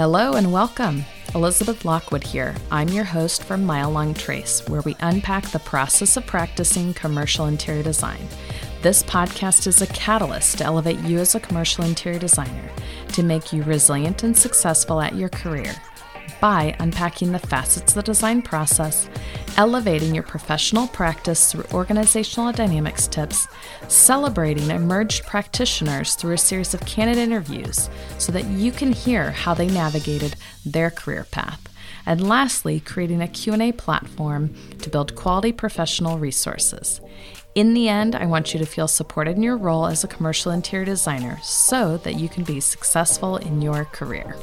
Hello and welcome. Elizabeth Lockwood here. I'm your host for Mile Long Trace, where we unpack the process of practicing commercial interior design. This podcast is a catalyst to elevate you as a commercial interior designer, to make you resilient and successful at your career by unpacking the facets of the design process, elevating your professional practice through organizational dynamics tips, celebrating emerged practitioners through a series of candid interviews so that you can hear how they navigated their career path. And lastly, creating a Q&A platform to build quality professional resources. In the end, I want you to feel supported in your role as a commercial interior designer so that you can be successful in your career.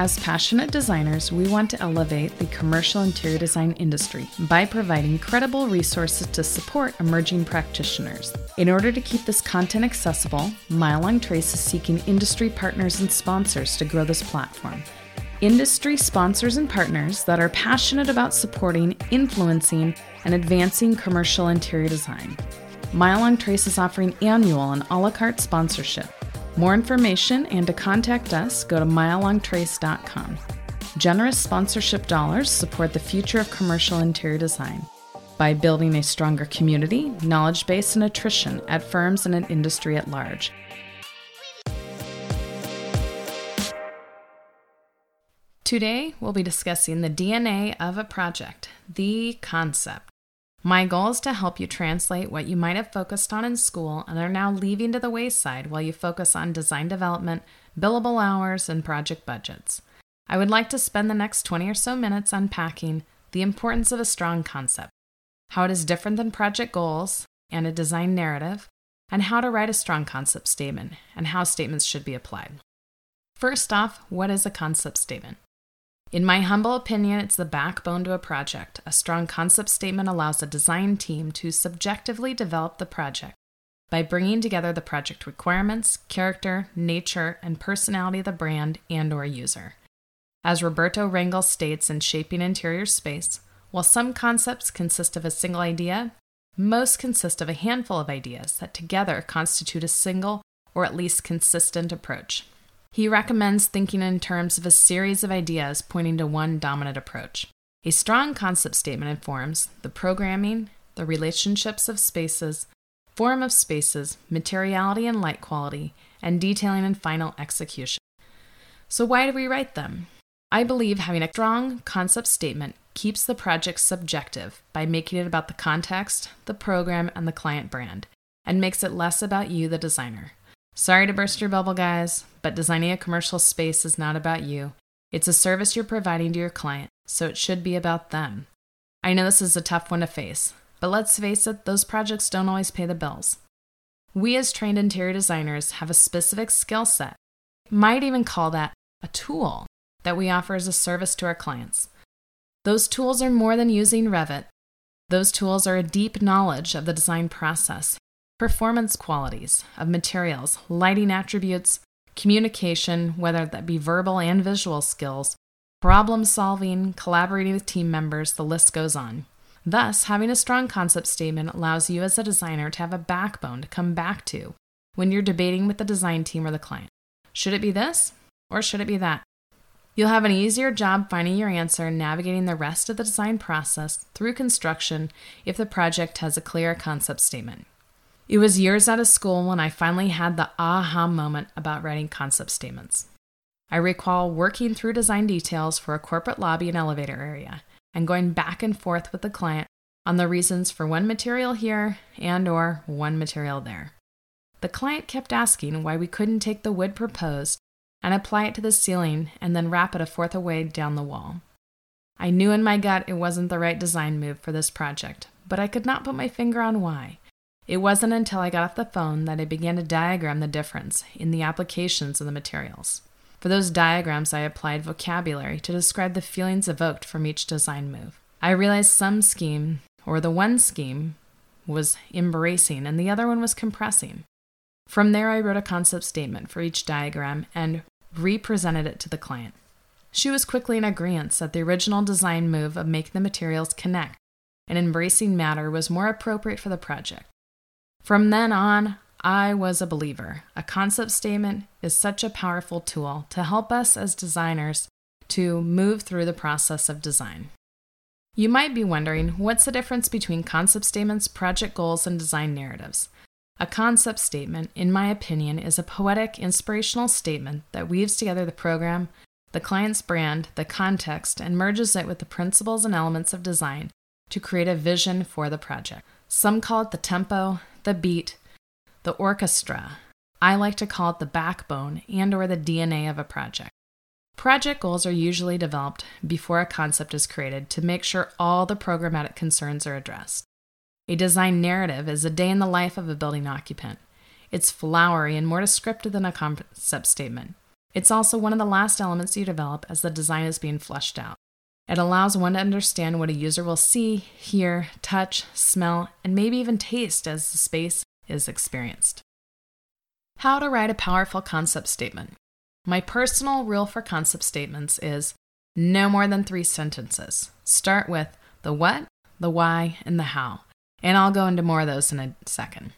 As passionate designers, we want to elevate the commercial interior design industry by providing credible resources to support emerging practitioners. In order to keep this content accessible, Mile Long Trace is seeking industry partners and sponsors to grow this platform. Industry sponsors and partners that are passionate about supporting, influencing, and advancing commercial interior design. Mile Long Trace is offering annual and a la carte sponsorship more information and to contact us, go to milelongtrace.com. Generous sponsorship dollars support the future of commercial interior design by building a stronger community, knowledge base, and attrition at firms and an industry at large. Today, we'll be discussing the DNA of a project, the concept. My goal is to help you translate what you might have focused on in school and are now leaving to the wayside while you focus on design development, billable hours, and project budgets. I would like to spend the next 20 or so minutes unpacking the importance of a strong concept, how it is different than project goals and a design narrative, and how to write a strong concept statement and how statements should be applied. First off, what is a concept statement? In my humble opinion, it's the backbone to a project. A strong concept statement allows a design team to subjectively develop the project by bringing together the project requirements, character, nature, and personality of the brand and or user. As Roberto Rengel states in Shaping Interior Space, while some concepts consist of a single idea, most consist of a handful of ideas that together constitute a single or at least consistent approach. He recommends thinking in terms of a series of ideas pointing to one dominant approach. A strong concept statement informs the programming, the relationships of spaces, form of spaces, materiality and light quality, and detailing and final execution. So, why do we write them? I believe having a strong concept statement keeps the project subjective by making it about the context, the program, and the client brand, and makes it less about you, the designer. Sorry to burst your bubble, guys, but designing a commercial space is not about you. It's a service you're providing to your client, so it should be about them. I know this is a tough one to face, but let's face it, those projects don't always pay the bills. We, as trained interior designers, have a specific skill set. Might even call that a tool that we offer as a service to our clients. Those tools are more than using Revit. Those tools are a deep knowledge of the design process performance qualities of materials, lighting attributes, communication, whether that be verbal and visual skills, problem solving, collaborating with team members, the list goes on. Thus, having a strong concept statement allows you as a designer to have a backbone to come back to when you're debating with the design team or the client. Should it be this or should it be that? You'll have an easier job finding your answer and navigating the rest of the design process through construction if the project has a clear concept statement. It was years out of school when I finally had the aha moment about writing concept statements. I recall working through design details for a corporate lobby and elevator area and going back and forth with the client on the reasons for one material here and or one material there. The client kept asking why we couldn't take the wood proposed and apply it to the ceiling and then wrap it a fourth away down the wall. I knew in my gut it wasn't the right design move for this project, but I could not put my finger on why. It wasn't until I got off the phone that I began to diagram the difference in the applications of the materials. For those diagrams, I applied vocabulary to describe the feelings evoked from each design move. I realized some scheme, or the one scheme, was embracing and the other one was compressing. From there, I wrote a concept statement for each diagram and represented it to the client. She was quickly in agreement that the original design move of making the materials connect and embracing matter was more appropriate for the project. From then on, I was a believer. A concept statement is such a powerful tool to help us as designers to move through the process of design. You might be wondering what's the difference between concept statements, project goals, and design narratives? A concept statement, in my opinion, is a poetic, inspirational statement that weaves together the program, the client's brand, the context, and merges it with the principles and elements of design to create a vision for the project. Some call it the tempo, the beat, the orchestra. I like to call it the backbone and or the DNA of a project. Project goals are usually developed before a concept is created to make sure all the programmatic concerns are addressed. A design narrative is a day in the life of a building occupant. It's flowery and more descriptive than a concept statement. It's also one of the last elements you develop as the design is being fleshed out. It allows one to understand what a user will see, hear, touch, smell, and maybe even taste as the space is experienced. How to write a powerful concept statement. My personal rule for concept statements is no more than three sentences. Start with the what, the why, and the how. And I'll go into more of those in a second.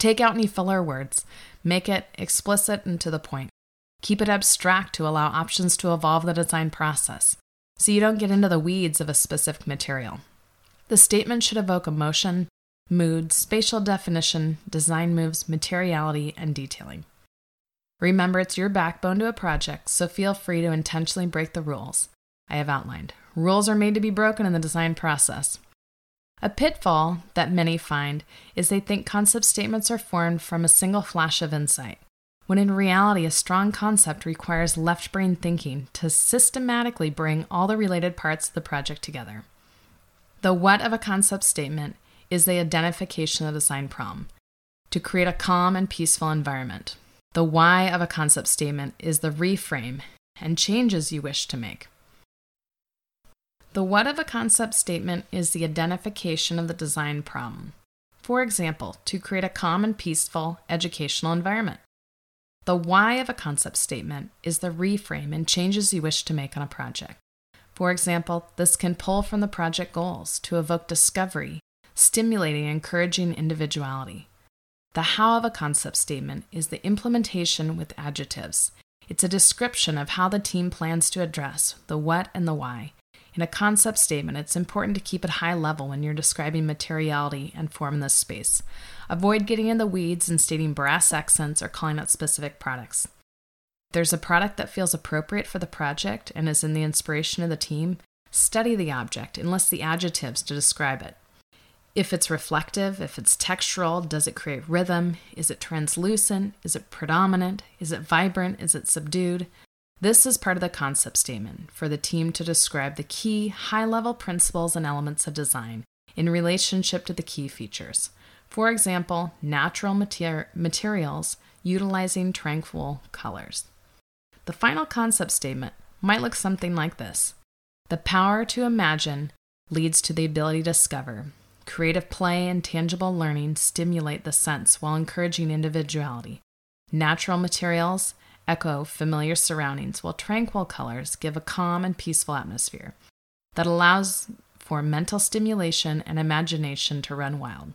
Take out any filler words, make it explicit and to the point. Keep it abstract to allow options to evolve the design process, so you don't get into the weeds of a specific material. The statement should evoke emotion, mood, spatial definition, design moves, materiality, and detailing. Remember, it's your backbone to a project, so feel free to intentionally break the rules I have outlined. Rules are made to be broken in the design process. A pitfall that many find is they think concept statements are formed from a single flash of insight, when in reality, a strong concept requires left brain thinking to systematically bring all the related parts of the project together. The what of a concept statement is the identification of the design problem to create a calm and peaceful environment. The why of a concept statement is the reframe and changes you wish to make. The what of a concept statement is the identification of the design problem. For example, to create a calm and peaceful educational environment. The why of a concept statement is the reframe and changes you wish to make on a project. For example, this can pull from the project goals to evoke discovery, stimulating and encouraging individuality. The how of a concept statement is the implementation with adjectives. It's a description of how the team plans to address the what and the why. In a concept statement, it's important to keep it high level when you're describing materiality and form in this space. Avoid getting in the weeds and stating brass accents or calling out specific products. There's a product that feels appropriate for the project and is in the inspiration of the team, study the object and list the adjectives to describe it if it's reflective, if it's textural, does it create rhythm? Is it translucent? Is it predominant? Is it vibrant? Is it subdued? This is part of the concept statement for the team to describe the key high level principles and elements of design in relationship to the key features. For example, natural mater- materials utilizing tranquil colors. The final concept statement might look something like this The power to imagine leads to the ability to discover. Creative play and tangible learning stimulate the sense while encouraging individuality. Natural materials echo familiar surroundings, while tranquil colors give a calm and peaceful atmosphere that allows for mental stimulation and imagination to run wild.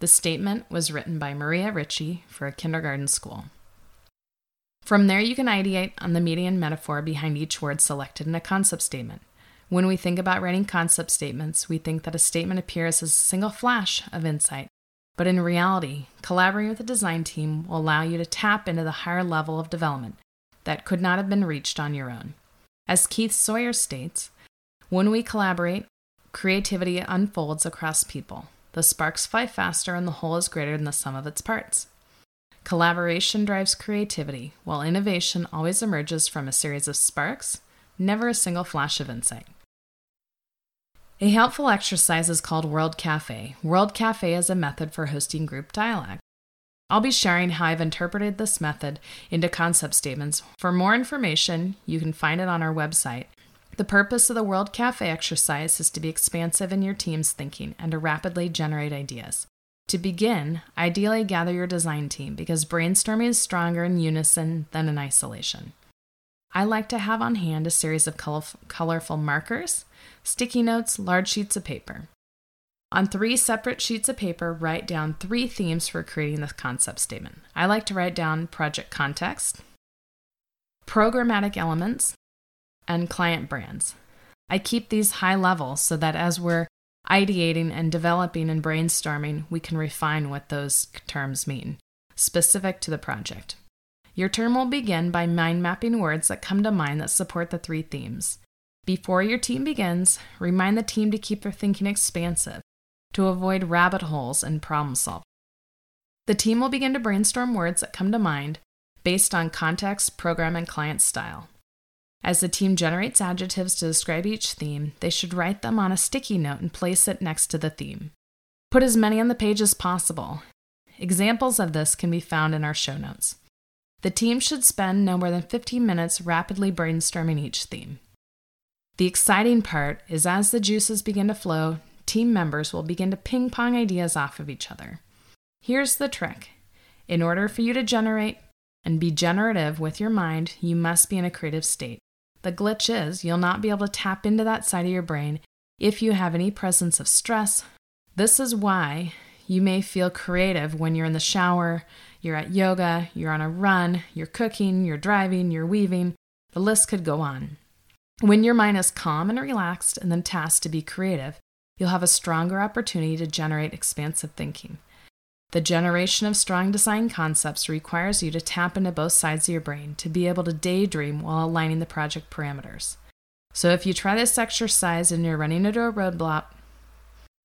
The statement was written by Maria Ritchie for a kindergarten school. From there, you can ideate on the median metaphor behind each word selected in a concept statement. When we think about writing concept statements, we think that a statement appears as a single flash of insight. But in reality, collaborating with the design team will allow you to tap into the higher level of development that could not have been reached on your own. As Keith Sawyer states, when we collaborate, creativity unfolds across people. The sparks fly faster and the whole is greater than the sum of its parts. Collaboration drives creativity, while innovation always emerges from a series of sparks, never a single flash of insight. A helpful exercise is called World Cafe. World Cafe is a method for hosting group dialogue. I'll be sharing how I've interpreted this method into concept statements. For more information, you can find it on our website. The purpose of the World Cafe exercise is to be expansive in your team's thinking and to rapidly generate ideas. To begin, ideally gather your design team because brainstorming is stronger in unison than in isolation. I like to have on hand a series of colorful markers, sticky notes, large sheets of paper. On three separate sheets of paper, write down three themes for creating the concept statement. I like to write down project context, programmatic elements, and client brands. I keep these high level so that as we're ideating and developing and brainstorming, we can refine what those terms mean, specific to the project. Your term will begin by mind mapping words that come to mind that support the three themes. Before your team begins, remind the team to keep their thinking expansive to avoid rabbit holes and problem solving. The team will begin to brainstorm words that come to mind based on context, program, and client style. As the team generates adjectives to describe each theme, they should write them on a sticky note and place it next to the theme. Put as many on the page as possible. Examples of this can be found in our show notes. The team should spend no more than 15 minutes rapidly brainstorming each theme. The exciting part is as the juices begin to flow, team members will begin to ping pong ideas off of each other. Here's the trick in order for you to generate and be generative with your mind, you must be in a creative state. The glitch is you'll not be able to tap into that side of your brain if you have any presence of stress. This is why you may feel creative when you're in the shower, you're at yoga, you're on a run, you're cooking, you're driving, you're weaving. The list could go on. When your mind is calm and relaxed and then tasked to be creative, you'll have a stronger opportunity to generate expansive thinking. The generation of strong design concepts requires you to tap into both sides of your brain to be able to daydream while aligning the project parameters. So if you try this exercise and you're running into a roadblock,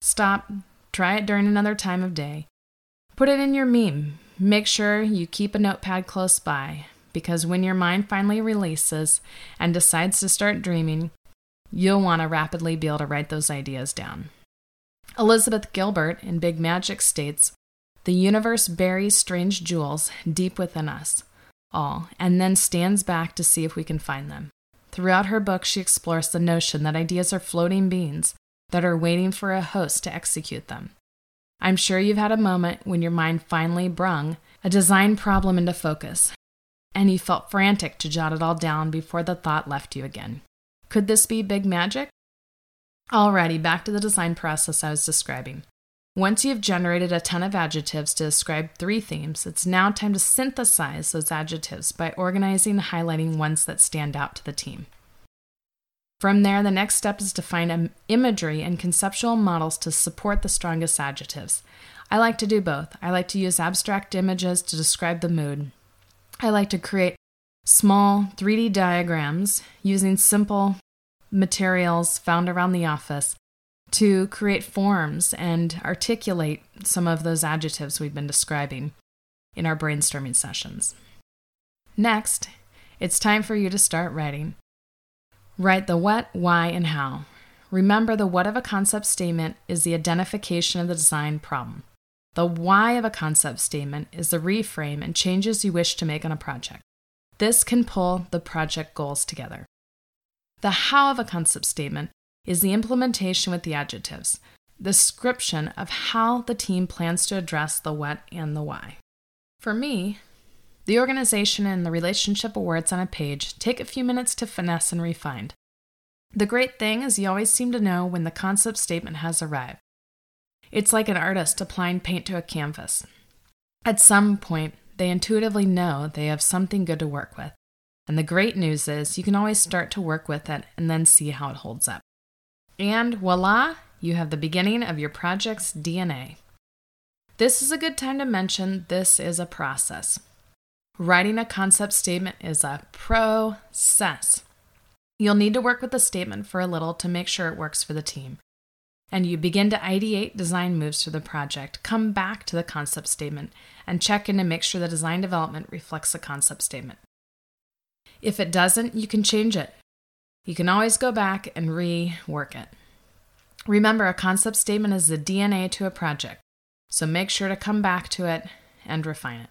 stop, try it during another time of day. Put it in your meme. Make sure you keep a notepad close by because when your mind finally releases and decides to start dreaming, You'll want to rapidly be able to write those ideas down. Elizabeth Gilbert in Big Magic states The universe buries strange jewels deep within us all and then stands back to see if we can find them. Throughout her book, she explores the notion that ideas are floating beings that are waiting for a host to execute them. I'm sure you've had a moment when your mind finally brung a design problem into focus, and you felt frantic to jot it all down before the thought left you again. Could this be big magic? Alrighty, back to the design process I was describing. Once you've generated a ton of adjectives to describe three themes, it's now time to synthesize those adjectives by organizing and highlighting ones that stand out to the team. From there, the next step is to find um, imagery and conceptual models to support the strongest adjectives. I like to do both. I like to use abstract images to describe the mood. I like to create small 3D diagrams using simple materials found around the office to create forms and articulate some of those adjectives we've been describing in our brainstorming sessions. Next, it's time for you to start writing. Write the what, why, and how. Remember, the what of a concept statement is the identification of the design problem. The why of a concept statement is the reframe and changes you wish to make on a project. This can pull the project goals together. The how of a concept statement is the implementation with the adjectives, the description of how the team plans to address the what and the why. For me, the organization and the relationship of words on a page take a few minutes to finesse and refine. The great thing is you always seem to know when the concept statement has arrived. It's like an artist applying paint to a canvas. At some point, they intuitively know they have something good to work with. And the great news is you can always start to work with it and then see how it holds up. And voila, you have the beginning of your project's DNA. This is a good time to mention this is a process. Writing a concept statement is a process. You'll need to work with the statement for a little to make sure it works for the team and you begin to ideate design moves for the project, come back to the concept statement and check in to make sure the design development reflects the concept statement. If it doesn't, you can change it. You can always go back and rework it. Remember, a concept statement is the DNA to a project, so make sure to come back to it and refine it.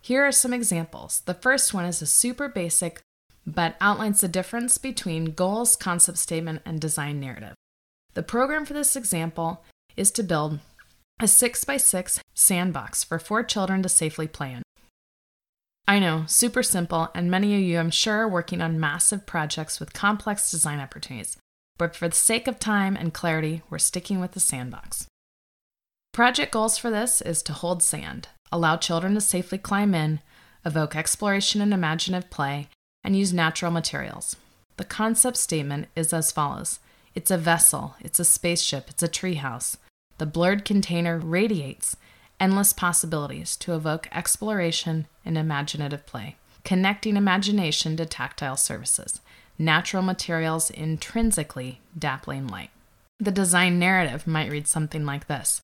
Here are some examples. The first one is a super basic, but outlines the difference between goals, concept statement, and design narrative. The program for this example is to build a 6x6 sandbox for four children to safely play in. I know, super simple, and many of you, I'm sure, are working on massive projects with complex design opportunities. But for the sake of time and clarity, we're sticking with the sandbox. Project goals for this is to hold sand, allow children to safely climb in, evoke exploration and imaginative play, and use natural materials. The concept statement is as follows It's a vessel, it's a spaceship, it's a treehouse. The blurred container radiates endless possibilities to evoke exploration and imaginative play, connecting imagination to tactile surfaces, natural materials intrinsically dappling light. The design narrative might read something like this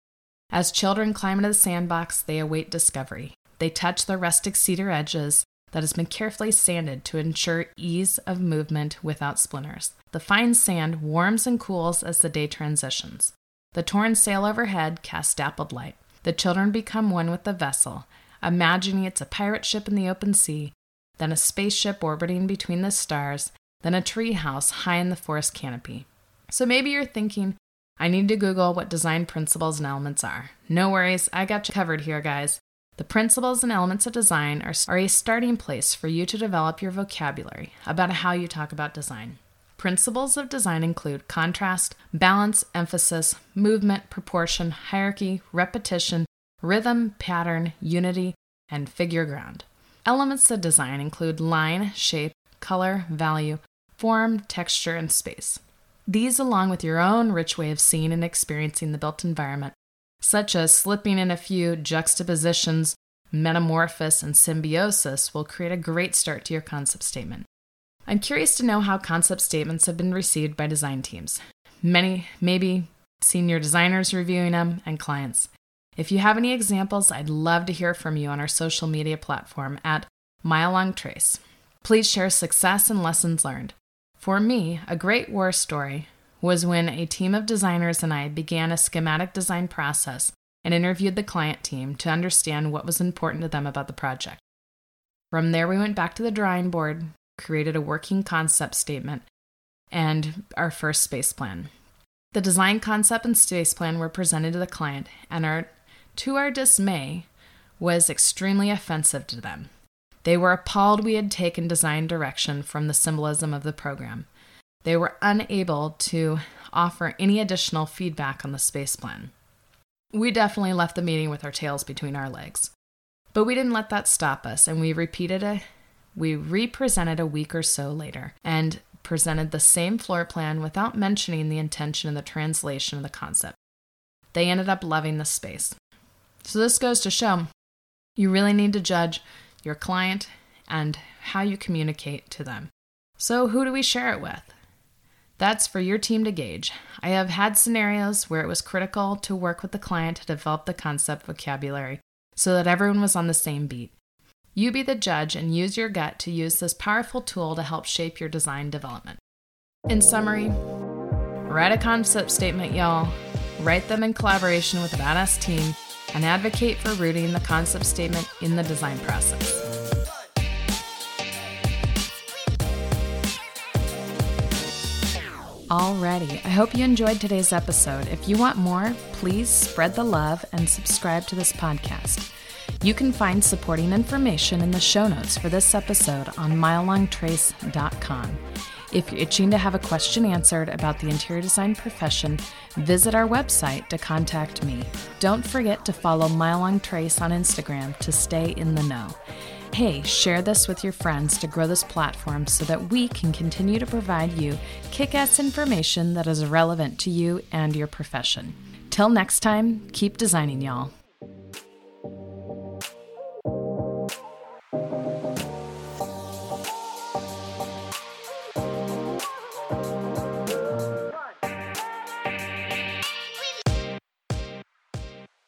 As children climb into the sandbox, they await discovery. They touch the rustic cedar edges that has been carefully sanded to ensure ease of movement without splinters. The fine sand warms and cools as the day transitions. The torn sail overhead casts dappled light. The children become one with the vessel, imagining it's a pirate ship in the open sea, then a spaceship orbiting between the stars, then a tree house high in the forest canopy. So maybe you're thinking, I need to Google what design principles and elements are. No worries, I got you covered here, guys. The principles and elements of design are, are a starting place for you to develop your vocabulary about how you talk about design. Principles of design include contrast, balance, emphasis, movement, proportion, hierarchy, repetition, rhythm, pattern, unity, and figure ground. Elements of design include line, shape, color, value, form, texture, and space. These, along with your own rich way of seeing and experiencing the built environment, such as slipping in a few juxtapositions, metamorphosis, and symbiosis, will create a great start to your concept statement. I'm curious to know how concept statements have been received by design teams. Many, maybe senior designers reviewing them, and clients. If you have any examples, I'd love to hear from you on our social media platform at Mile Long Trace. Please share success and lessons learned. For me, a great war story was when a team of designers and I began a schematic design process and interviewed the client team to understand what was important to them about the project. From there, we went back to the drawing board, created a working concept statement, and our first space plan. The design concept and space plan were presented to the client, and our, to our dismay, was extremely offensive to them. They were appalled we had taken design direction from the symbolism of the program. They were unable to offer any additional feedback on the space plan. We definitely left the meeting with our tails between our legs. But we didn't let that stop us, and we repeated it. We represented a week or so later and presented the same floor plan without mentioning the intention of the translation of the concept. They ended up loving the space. So, this goes to show you really need to judge your client and how you communicate to them. So, who do we share it with? That's for your team to gauge. I have had scenarios where it was critical to work with the client to develop the concept vocabulary so that everyone was on the same beat. You be the judge and use your gut to use this powerful tool to help shape your design development. In summary, write a concept statement, y'all. Write them in collaboration with a badass team and advocate for rooting the concept statement in the design process. Alrighty, I hope you enjoyed today's episode. If you want more, please spread the love and subscribe to this podcast. You can find supporting information in the show notes for this episode on milelongtrace.com. If you're itching to have a question answered about the interior design profession, visit our website to contact me. Don't forget to follow Mile Long Trace on Instagram to stay in the know. Hey, share this with your friends to grow this platform so that we can continue to provide you kick ass information that is relevant to you and your profession. Till next time, keep designing, y'all.